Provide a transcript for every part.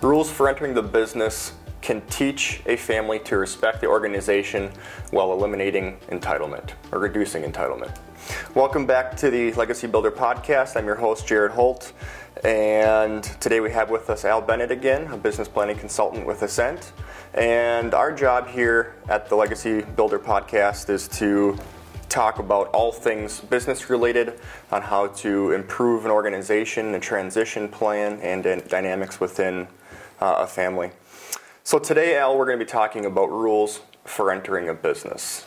Rules for entering the business can teach a family to respect the organization while eliminating entitlement or reducing entitlement. Welcome back to the Legacy Builder podcast. I'm your host, Jared Holt, and today we have with us Al Bennett again, a business planning consultant with Ascent. And our job here at the Legacy Builder podcast is to talk about all things business related on how to improve an organization, a transition plan, and dynamics within uh, a family. So today, Al, we're going to be talking about rules for entering a business,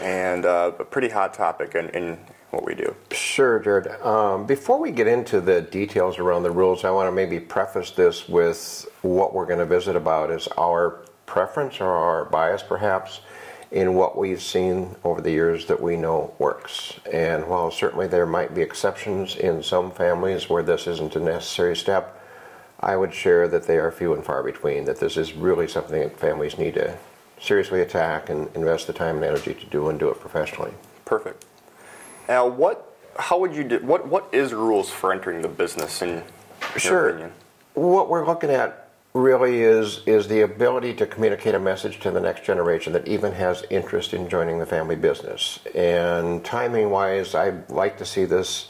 and uh, a pretty hot topic in, in, what we do. Sure, Jared. Um, before we get into the details around the rules, I want to maybe preface this with what we're going to visit about is our preference or our bias, perhaps, in what we've seen over the years that we know works. And while certainly there might be exceptions in some families where this isn't a necessary step, I would share that they are few and far between, that this is really something that families need to seriously attack and invest the time and energy to do and do it professionally. Perfect. Now, what, how would you do, what, what is rules for entering the business in sure. opinion? What we're looking at really is is the ability to communicate a message to the next generation that even has interest in joining the family business. And timing wise, I'd like to see this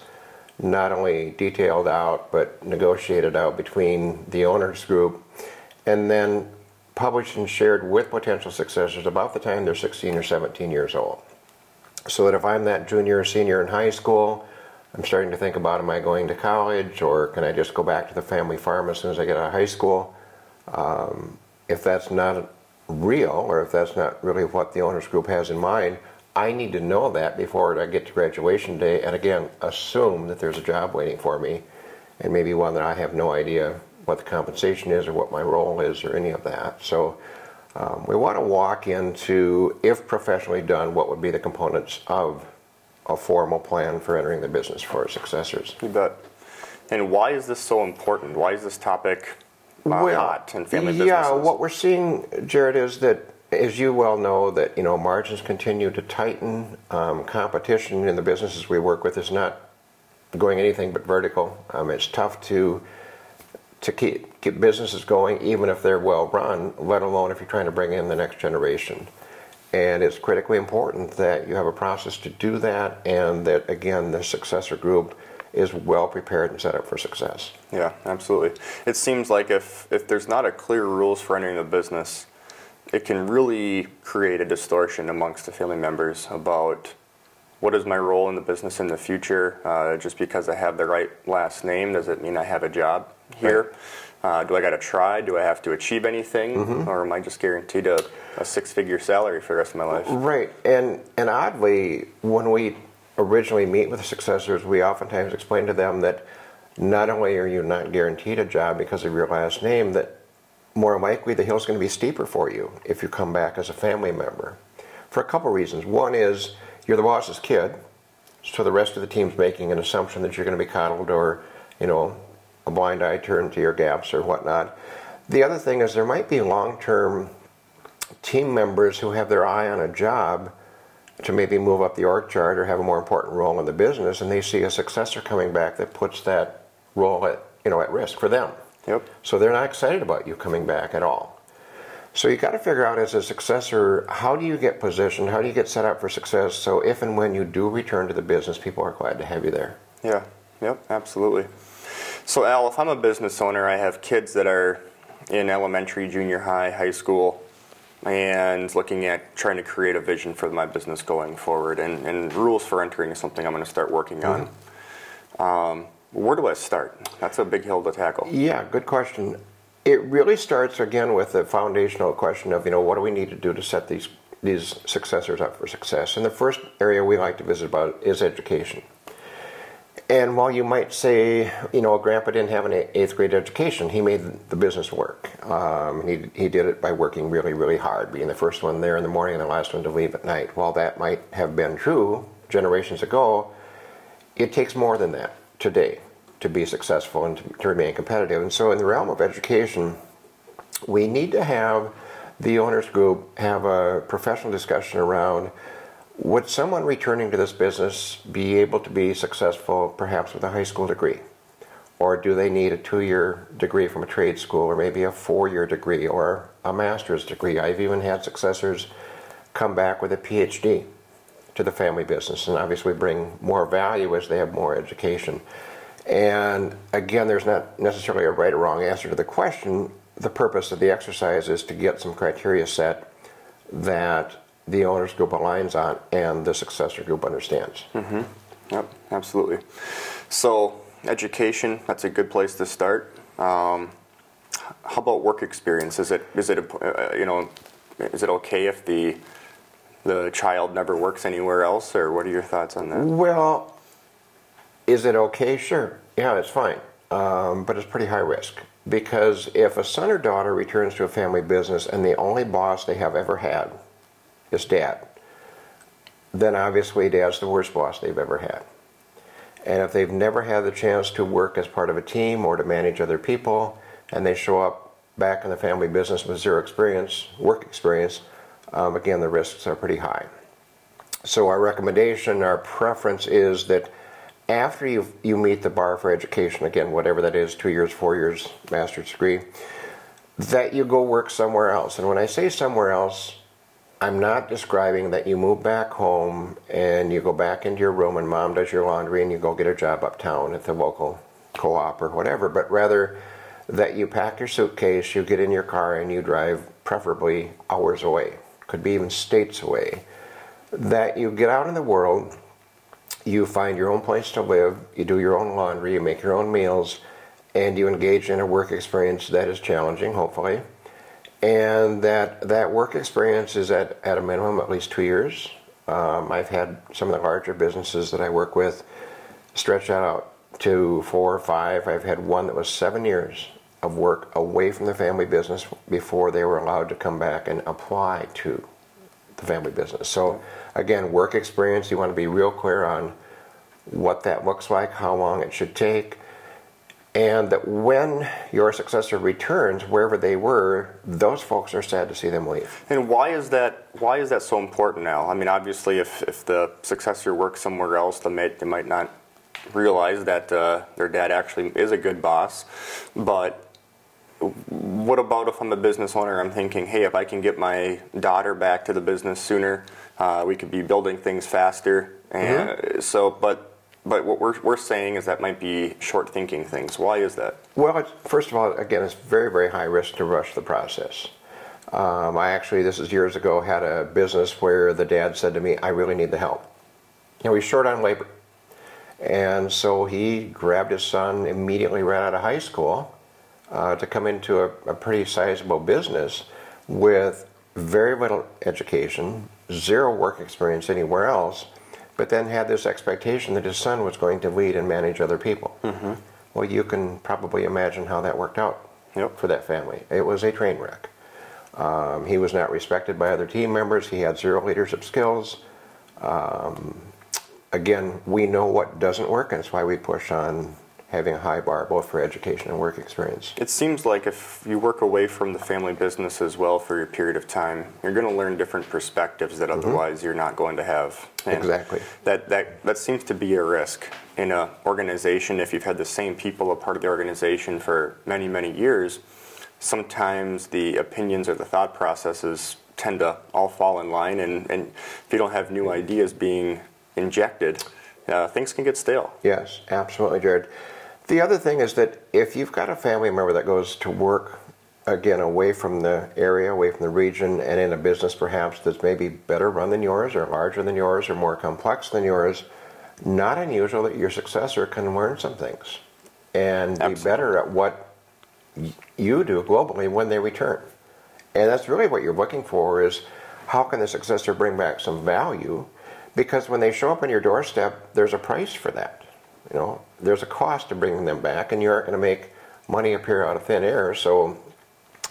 not only detailed out but negotiated out between the owners group and then published and shared with potential successors about the time they're 16 or 17 years old. So that if I'm that junior or senior in high school, I'm starting to think about am I going to college or can I just go back to the family farm as soon as I get out of high school? Um, if that's not real or if that's not really what the owners group has in mind, I need to know that before I get to graduation day and again assume that there's a job waiting for me and maybe one that I have no idea what the compensation is or what my role is or any of that. So um, we want to walk into, if professionally done, what would be the components of a formal plan for entering the business for our successors. You bet. And why is this so important? Why is this topic well, hot in family businesses? Yeah, what we're seeing, Jared, is that as you well know, that you know margins continue to tighten. Um, competition in the businesses we work with is not going anything but vertical. Um, it's tough to to keep keep businesses going, even if they're well run. Let alone if you're trying to bring in the next generation. And it's critically important that you have a process to do that, and that again, the successor group is well prepared and set up for success. Yeah, absolutely. It seems like if, if there's not a clear rules for entering the business, it can really create a distortion amongst the family members about what is my role in the business in the future. Uh, just because I have the right last name does it mean I have a job here? Right. Uh, do I got to try? Do I have to achieve anything, mm-hmm. or am I just guaranteed a, a six-figure salary for the rest of my life? Right, and and oddly, when we originally meet with successors, we oftentimes explain to them that not only are you not guaranteed a job because of your last name, that more likely the hill's going to be steeper for you if you come back as a family member. For a couple reasons. One is you're the boss's kid, so the rest of the team's making an assumption that you're going to be coddled or, you know, a blind eye turned to your gaps or whatnot. The other thing is there might be long term team members who have their eye on a job to maybe move up the org chart or have a more important role in the business, and they see a successor coming back that puts that role at you know at risk for them. Yep. So they're not excited about you coming back at all. So you got to figure out as a successor, how do you get positioned? How do you get set up for success? So if and when you do return to the business, people are glad to have you there. Yeah. Yep. Absolutely. So Al, if I'm a business owner, I have kids that are in elementary, junior high, high school and looking at trying to create a vision for my business going forward. And, and rules for entering is something I'm going to start working mm-hmm. on. Um, where do I start? That's a big hill to tackle. Yeah, good question. It really starts again with the foundational question of you know what do we need to do to set these these successors up for success. And the first area we like to visit about is education. And while you might say, you know, Grandpa didn't have an eighth grade education, he made the business work. Um, he, he did it by working really, really hard, being the first one there in the morning and the last one to leave at night. While that might have been true generations ago, it takes more than that today to be successful and to, to remain competitive. And so, in the realm of education, we need to have the owners group have a professional discussion around would someone returning to this business be able to be successful perhaps with a high school degree? Or do they need a two year degree from a trade school, or maybe a four year degree, or a master's degree? I've even had successors come back with a PhD to the family business and obviously bring more value as they have more education. And again, there's not necessarily a right or wrong answer to the question. The purpose of the exercise is to get some criteria set that the owners group aligns on and the successor group understands. Mm-hmm. Yep, absolutely. So, education, that's a good place to start. Um, how about work experience? Is it, is it, a, uh, you know, is it okay if the the child never works anywhere else, or what are your thoughts on that? Well, is it okay? Sure. Yeah, it's fine. Um, but it's pretty high risk. Because if a son or daughter returns to a family business and the only boss they have ever had is dad, then obviously dad's the worst boss they've ever had. And if they've never had the chance to work as part of a team or to manage other people, and they show up back in the family business with zero experience, work experience, um, again, the risks are pretty high. So our recommendation, our preference is that after you you meet the bar for education, again, whatever that is, two years, four years, master's degree, that you go work somewhere else. And when I say somewhere else, I'm not describing that you move back home and you go back into your room and mom does your laundry and you go get a job uptown at the local co-op or whatever, but rather that you pack your suitcase, you get in your car and you drive preferably hours away could be even states away, that you get out in the world, you find your own place to live, you do your own laundry, you make your own meals, and you engage in a work experience that is challenging, hopefully. And that, that work experience is at, at a minimum at least two years. Um, I've had some of the larger businesses that I work with stretch out to four or five. I've had one that was seven years of work away from the family business before they were allowed to come back and apply to the family business. So, again, work experience, you want to be real clear on what that looks like, how long it should take, and that when your successor returns, wherever they were, those folks are sad to see them leave. And why is that? Why is that so important now? I mean, obviously, if, if the successor works somewhere else, they might they might not realize that uh, their dad actually is a good boss, but what about if I'm a business owner? I'm thinking, hey, if I can get my daughter back to the business sooner, uh, we could be building things faster. And mm-hmm. so, but but what we're, we're saying is that might be short thinking things. Why is that? Well, first of all, again, it's very, very high risk to rush the process. Um, I actually, this is years ago, had a business where the dad said to me, I really need the help. You know, he's short on labor. And so he grabbed his son immediately right out of high school uh, to come into a, a pretty sizable business with very little education, zero work experience anywhere else, but then had this expectation that his son was going to lead and manage other people. Mm-hmm. Well, you can probably imagine how that worked out yep. for that family. It was a train wreck. Um, he was not respected by other team members. He had zero leadership skills. Um, again, we know what doesn't work, and that's why we push on having a high bar both for education and work experience. It seems like if you work away from the family business as well for a period of time, you're going to learn different perspectives that mm-hmm. otherwise you're not going to have. And exactly. That, that, that seems to be a risk in an organization if you've had the same people a part of the organization for many, many years. Sometimes the opinions or the thought processes tend to all fall in line, and, and if you don't have new ideas being injected, uh, things can get stale. Yes, absolutely, Jared. The other thing is that if you've got a family member that goes to work again away from the area, away from the region, and in a business perhaps that's maybe better run than yours, or larger than yours, or more complex than yours, not unusual that your successor can learn some things and Absolutely. be better at what you do globally when they return. And that's really what you're looking for is how can the successor bring back some value? Because when they show up on your doorstep, there's a price for that. You know, there's a cost to bringing them back, and you aren't going to make money appear out of thin air. So,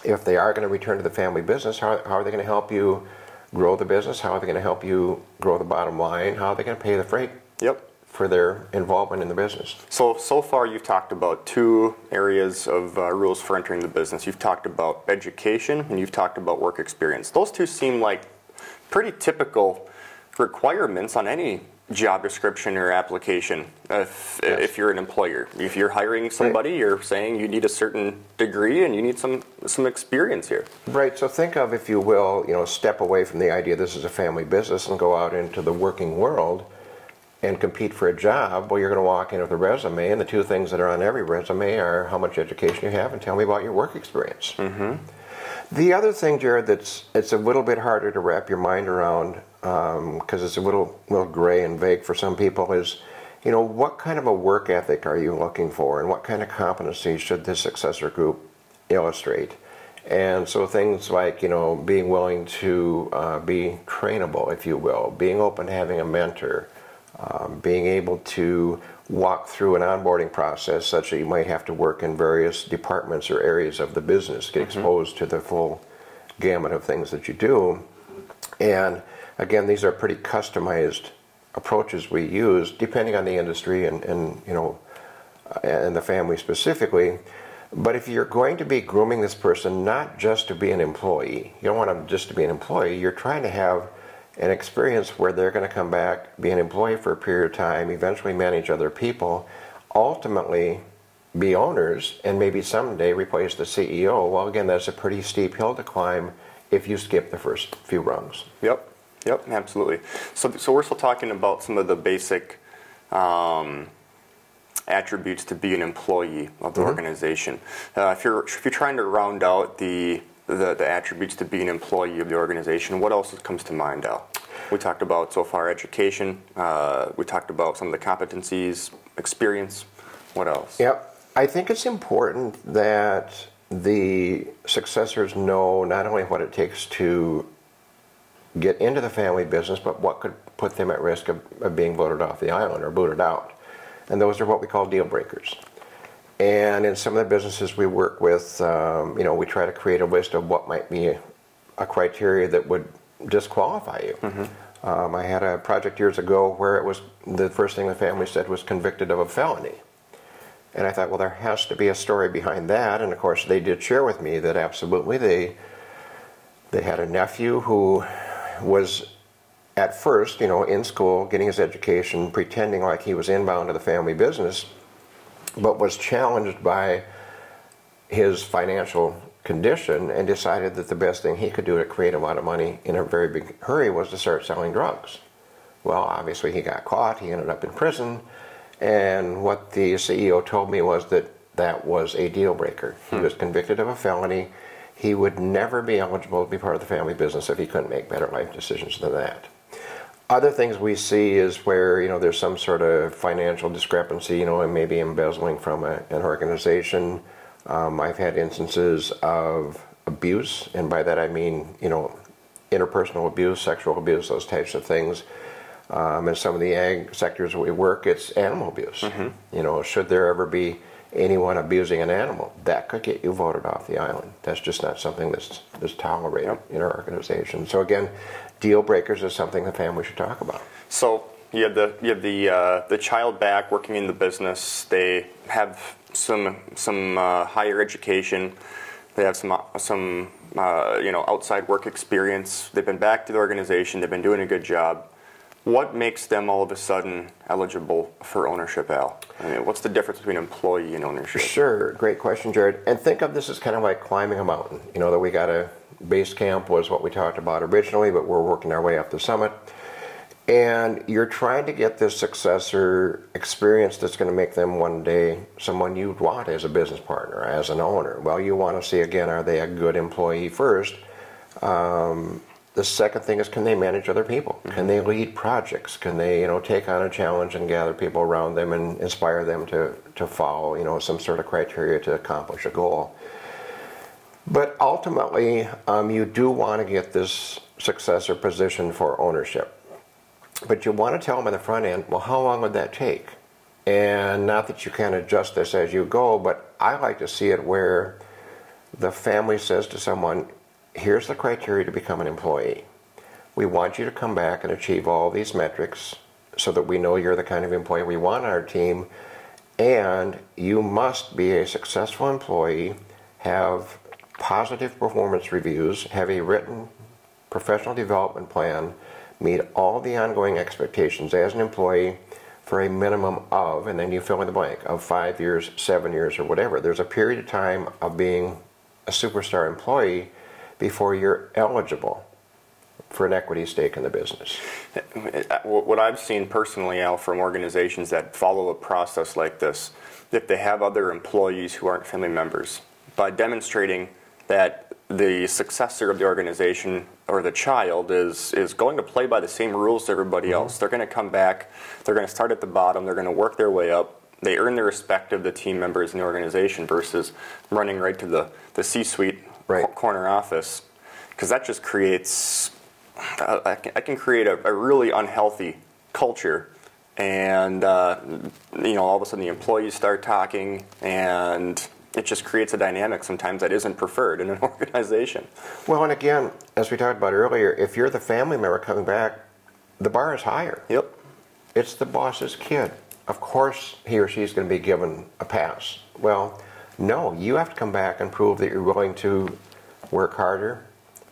if they are going to return to the family business, how, how are they going to help you grow the business? How are they going to help you grow the bottom line? How are they going to pay the freight? Yep. For their involvement in the business. So, so far you've talked about two areas of uh, rules for entering the business. You've talked about education and you've talked about work experience. Those two seem like pretty typical requirements on any job description or application if, yes. if you're an employer. If you're hiring somebody, right. you're saying you need a certain degree and you need some some experience here. Right. So think of, if you will, you know, step away from the idea this is a family business and go out into the working world and compete for a job. Well, you're going to walk in with a resume, and the two things that are on every resume are how much education you have and tell me about your work experience. Mm-hmm. The other thing, Jared, that's it's a little bit harder to wrap your mind around because um, it's a little little gray and vague for some people is, you know, what kind of a work ethic are you looking for, and what kind of competencies should this successor group illustrate? And so things like, you know, being willing to uh, be trainable, if you will, being open to having a mentor, um, being able to walk through an onboarding process such that you might have to work in various departments or areas of the business, get mm-hmm. exposed to the full gamut of things that you do. And again, these are pretty customized approaches we use depending on the industry and, and you know and the family specifically. But if you're going to be grooming this person not just to be an employee, you don't want them just to be an employee, you're trying to have an experience where they're going to come back, be an employee for a period of time, eventually manage other people, ultimately be owners, and maybe someday replace the CEO. Well, again, that's a pretty steep hill to climb if you skip the first few rungs. Yep. Yep, absolutely. So, so we're still talking about some of the basic um, attributes to be an employee of the mm-hmm. organization. Uh, if you're if you're trying to round out the, the, the attributes to be an employee of the organization, what else comes to mind, Al? We talked about so far education. Uh, we talked about some of the competencies, experience. What else? Yep, I think it's important that the successors know not only what it takes to get into the family business, but what could put them at risk of, of being voted off the island or booted out. And those are what we call deal breakers. And in some of the businesses we work with, um, you know, we try to create a list of what might be a, a criteria that would disqualify you. Mm-hmm. Um, I had a project years ago where it was the first thing the family said was convicted of a felony. And I thought, well, there has to be a story behind that. And of course, they did share with me that absolutely they they had a nephew who was at first, you know, in school, getting his education, pretending like he was inbound to the family business, but was challenged by his financial condition and decided that the best thing he could do to create a lot of money in a very big hurry was to start selling drugs. Well, obviously, he got caught, he ended up in prison, and what the CEO told me was that that was a deal breaker. He hmm. was convicted of a felony he would never be eligible to be part of the family business if he couldn't make better life decisions than that. Other things we see is where you know there's some sort of financial discrepancy, you know, and maybe embezzling from a, an organization. Um, I've had instances of abuse, and by that I mean you know interpersonal abuse, sexual abuse, those types of things. Um, in some of the ag sectors we work, it's animal abuse. Mm-hmm. You know, should there ever be anyone abusing an animal, that could get you voted off the island. That's just not something that's, that's tolerated yep. in our organization. So again, deal breakers is something the family should talk about. So you have the you have the uh, the child back working in the business. They have some some uh, higher education. They have some some uh, you know outside work experience. They've been back to the organization. They've been doing a good job. What makes them all of a sudden eligible for ownership, Al? I mean, what's the difference between employee and ownership? Sure, great question, Jared. And think of this as kind of like climbing a mountain. You know, that we got a base camp was what we talked about originally, but we're working our way up the summit. And you're trying to get this successor experience that's going to make them one day someone you'd want as a business partner, as an owner. Well, you want to see again, are they a good employee first? Um, the second thing is, can they manage other people? Mm-hmm. Can they lead projects? Can they, you know, take on a challenge and gather people around them and inspire them to, to follow, you know, some sort of criteria to accomplish a goal? But ultimately, um, you do want to get this successor position for ownership. But you want to tell them on the front end, well, how long would that take? And not that you can't adjust this as you go, but I like to see it where the family says to someone, here's the criteria to become an employee. We want you to come back and achieve all these metrics so that we know you're the kind of employee we want on our team. And you must be a successful employee, have positive performance reviews, have a written professional development plan, meet all the ongoing expectations as an employee for a minimum of, and then you fill in the blank, of five years, seven years, or whatever. There's a period of time of being a superstar employee before you're eligible for an equity stake in the business. What I've seen personally, Al, from organizations that follow a process like this, if they have other employees who aren't family members, by demonstrating that the successor of the organization or the child is is going to play by the same rules as everybody mm-hmm. else. They're going to come back. They're going to start at the bottom. They're going to work their way up. They earn the respect of the team members in the organization versus running right to the the C-suite right. corner office, because that just creates. Uh, I, can, I can create a, a really unhealthy culture and uh, you know all of a sudden the employees start talking and it just creates a dynamic sometimes that isn't preferred in an organization. Well, and again, as we talked about earlier, if you're the family member coming back, the bar is higher. Yep. It's the boss's kid. Of course, he or she is going to be given a pass. Well, no, you have to come back and prove that you're willing to work harder,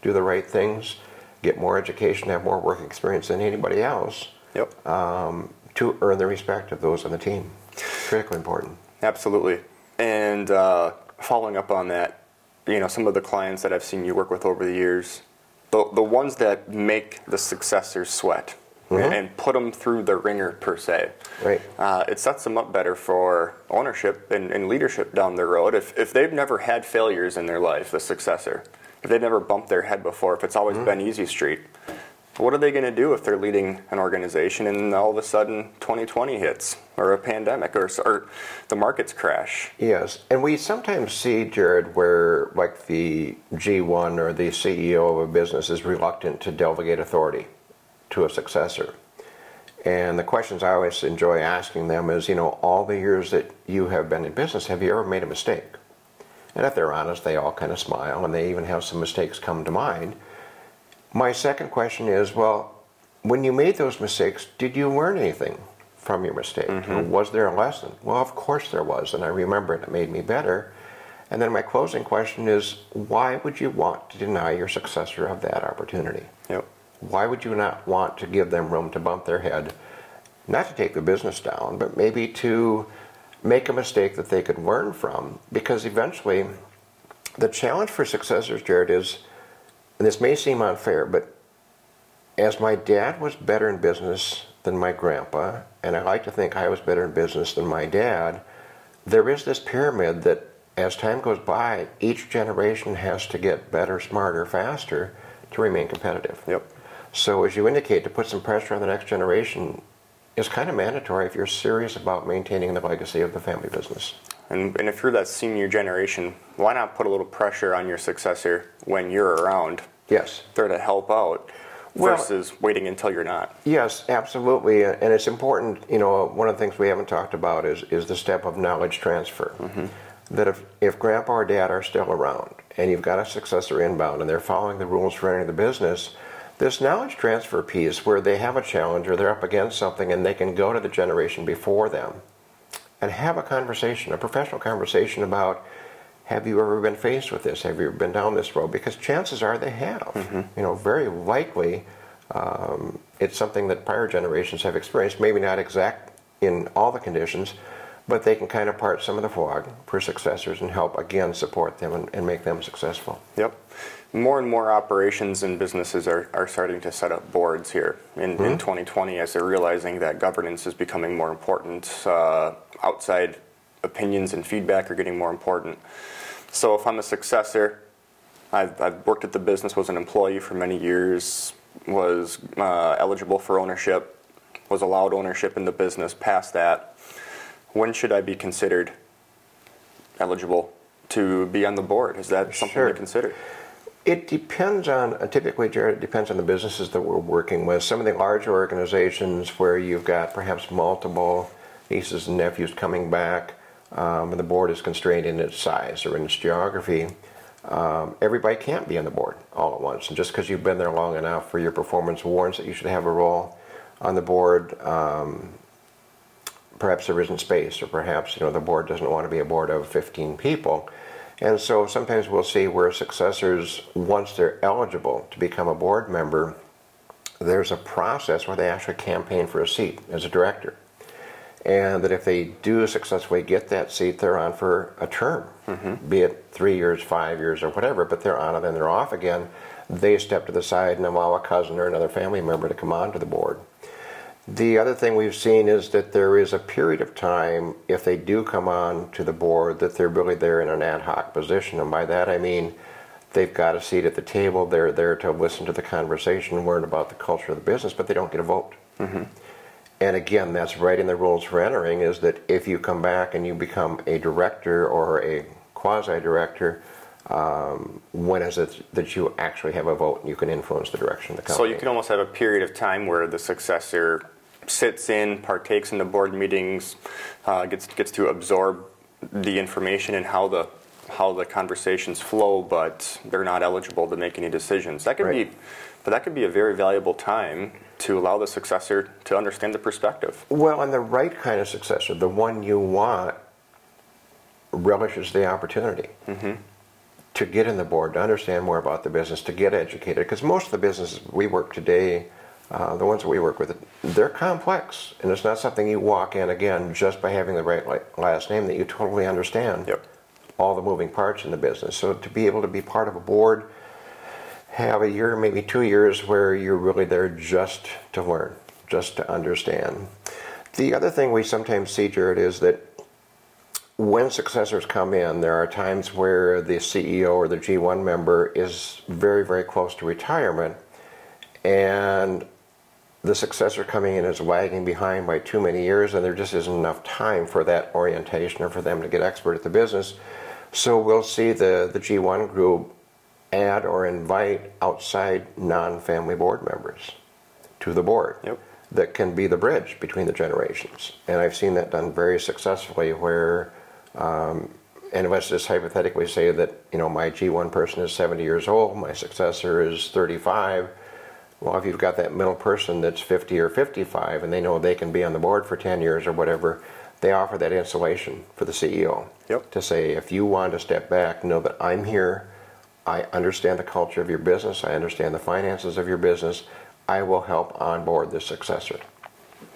do the right things, get more education, have more work experience than anybody else. Yep. Um, to earn the respect of those on the team. Critically important. Absolutely. And uh, following up on that, you know, some of the clients that I've seen you work with over the years, the, the ones that make the successors sweat mm-hmm. and put them through the ringer per se, right. Uh, it sets them up better for ownership and, and leadership down the road. If, if they've never had failures in their life, the successor, if they've never bumped their head before, if it's always mm-hmm. been easy street, what are they going to do if they're leading an organization and all of a sudden 2020 hits or a pandemic or, or the markets crash? Yes, and we sometimes see, Jared, where like the G1 or the CEO of a business is reluctant to delegate authority to a successor. And the questions I always enjoy asking them is, you know, all the years that you have been in business, have you ever made a mistake? And if they're honest, they all kind of smile and they even have some mistakes come to mind. My second question is well, when you made those mistakes, did you learn anything from your mistake? Mm-hmm. Was there a lesson? Well, of course there was, and I remember it. It made me better. And then my closing question is why would you want to deny your successor of that opportunity? Yep. Why would you not want to give them room to bump their head, not to take the business down, but maybe to make a mistake that they could learn from? Because eventually, the challenge for successors, Jared, is and this may seem unfair, but as my dad was better in business than my grandpa, and I like to think I was better in business than my dad, there is this pyramid that as time goes by, each generation has to get better, smarter, faster to remain competitive. Yep. So, as you indicate, to put some pressure on the next generation is kind of mandatory if you're serious about maintaining the legacy of the family business. And, and if you're that senior generation, why not put a little pressure on your successor when you're around Yes. There to help out well, versus waiting until you're not. Yes, absolutely. And it's important, you know, one of the things we haven't talked about is, is the step of knowledge transfer. Mm-hmm. That if, if grandpa or dad are still around and you've got a successor inbound and they're following the rules for entering the business, this knowledge transfer piece where they have a challenge or they're up against something and they can go to the generation before them and have a conversation, a professional conversation about have you ever been faced with this? Have you ever been down this road? Because chances are they have. Mm-hmm. You know, very likely um, it's something that prior generations have experienced. Maybe not exact in all the conditions, but they can kind of part some of the fog for successors and help again support them and, and make them successful. Yep. More and more operations and businesses are, are starting to set up boards here in, mm-hmm. in 2020 as they're realizing that governance is becoming more important. Uh, outside opinions and feedback are getting more important. So if I'm a successor, I've, I've worked at the business, was an employee for many years, was uh, eligible for ownership, was allowed ownership in the business past that. When should I be considered eligible to be on the board? Is that something sure. to consider? It depends on, uh, typically, Jared, it depends on the businesses that we're working with. Some of the larger organizations where you've got perhaps multiple nieces and nephews coming back, um, and the board is constrained in its size or in its geography, um, everybody can't be on the board all at once. And just because you've been there long enough for your performance warrants that you should have a role on the board, um, perhaps there isn't space, or perhaps you know the board doesn't want to be a board of 15 people. And so sometimes we'll see where successors, once they're eligible to become a board member, there's a process where they actually campaign for a seat as a director. And that if they do successfully get that seat, they're on for a term, mm-hmm. be it three years, five years, or whatever, but they're on and then they're off again. They step to the side and allow a cousin or another family member to come onto the board. The other thing we've seen is that there is a period of time, if they do come on to the board, that they're really there in an ad hoc position. And by that I mean they've got a seat at the table, they're there to listen to the conversation, learn about the culture of the business, but they don't get a vote. Mm-hmm. And again, that's right in the rules for entering is that if you come back and you become a director or a quasi director, um, when is it that you actually have a vote and you can influence the direction of the company? So you can almost have a period of time where the successor sits in, partakes in the board meetings, uh, gets gets to absorb the information and how the how the conversations flow, but they're not eligible to make any decisions. That could Right. be, but that could be a very valuable time to allow the successor to understand the perspective. Well, and the right kind of successor, the one you want, relishes the opportunity to get in the board, to understand more about the business, to get educated. Because most of the businesses we work today, uh, the ones that we work with, they're complex, and it's not something you walk in again just by having the right last name that you totally understand Yep. all the moving parts in the business. So to be able to be part of a board, have a year, maybe two years, where you're really there just to learn, just to understand. The other thing we sometimes see, Jared, is that when successors come in, there are times where the CEO or the G1 member is very, very close to retirement, and the successor coming in is lagging behind by too many years, and there just isn't enough time for that orientation or for them to get expert at the business. So we'll see the, the G1 group add or invite outside non family board members to the board Yep. that can be the bridge between the generations. And I've seen that done very successfully where, um, and let's just hypothetically say that, you know, my G1 person is 70 years old, my successor is 35. Well, if you've got that middle person that's 50 or 55 and they know they can be on the board for 10 years or whatever, they offer that insulation for the CEO. Yep. To say, if you want to step back, know that I'm here. I understand the culture of your business. I understand the finances of your business. I will help onboard the successor.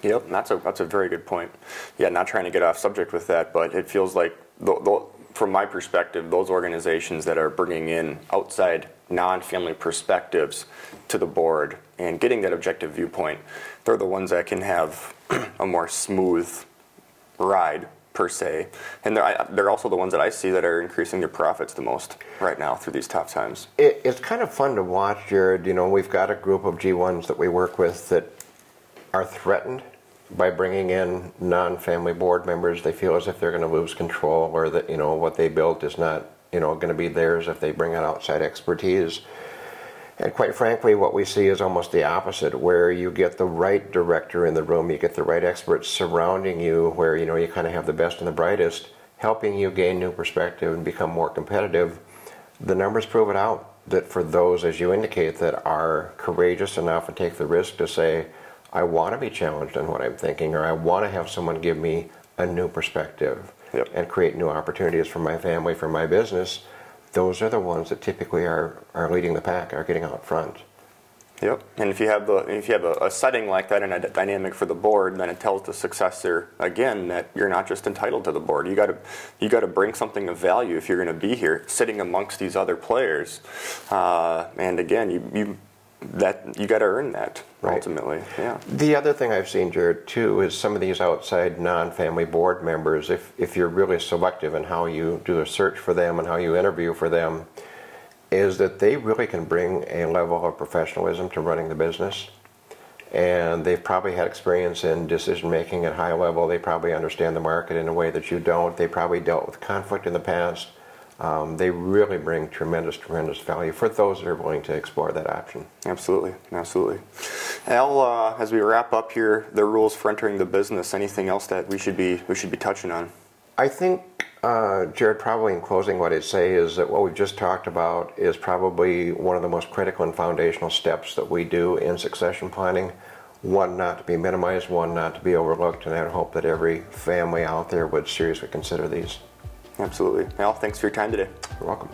Yep, that's a that's a very good point. Yeah, not trying to get off subject with that, but it feels like, tho- tho- from my perspective, those organizations that are bringing in outside non-family perspectives to the board and getting that objective viewpoint, they're the ones that can have a more smooth ride per se, and they're they're also the ones that I see that are increasing their profits the most right now through these tough times. It, it's kind of fun to watch, Jared. You know, we've got a group of G1s that we work with that are threatened by bringing in non-family board members. They feel as if they're going to lose control, or that you know what they built is not you know going to be theirs if they bring in outside expertise. And quite frankly, what we see is almost the opposite, where you get the right director in the room, you get the right experts surrounding you, where you know you kind of have the best and the brightest, helping you gain new perspective and become more competitive. The numbers prove it out that for those, as you indicate, that are courageous enough and take the risk to say, I want to be challenged on what I'm thinking, or I want to have someone give me a new perspective Yep. and create new opportunities for my family, for my business. Those are the ones that typically are, are leading the pack, are getting out front. Yep. And if you have the if you have a, a setting like that and a dynamic for the board, then it tells the successor again that you're not just entitled to the board. You got to you got to bring something of value if you're going to be here, sitting amongst these other players. Uh, and again, you, you that you got to earn that Right. ultimately. Yeah. The other thing I've seen, Jared, too, is some of these outside non-family board members. If if you're really selective in how you do a search for them and how you interview for them, is that they really can bring a level of professionalism to running the business. And they've probably had experience in decision making at high level. They probably understand the market in a way that you don't. They probably dealt with conflict in the past. Um, they really bring tremendous, tremendous value for those that are willing to explore that option. Absolutely, absolutely. Al, uh, as we wrap up here, the rules for entering the business. Anything else that we should be we should be touching on? I think, uh, Jared, probably in closing, what I'd say is that what we've just talked about is probably one of the most critical and foundational steps that we do in succession planning. One not to be minimized, one not to be overlooked, and I hope that every family out there would seriously consider these. Absolutely. Al, thanks for your time today. You're welcome.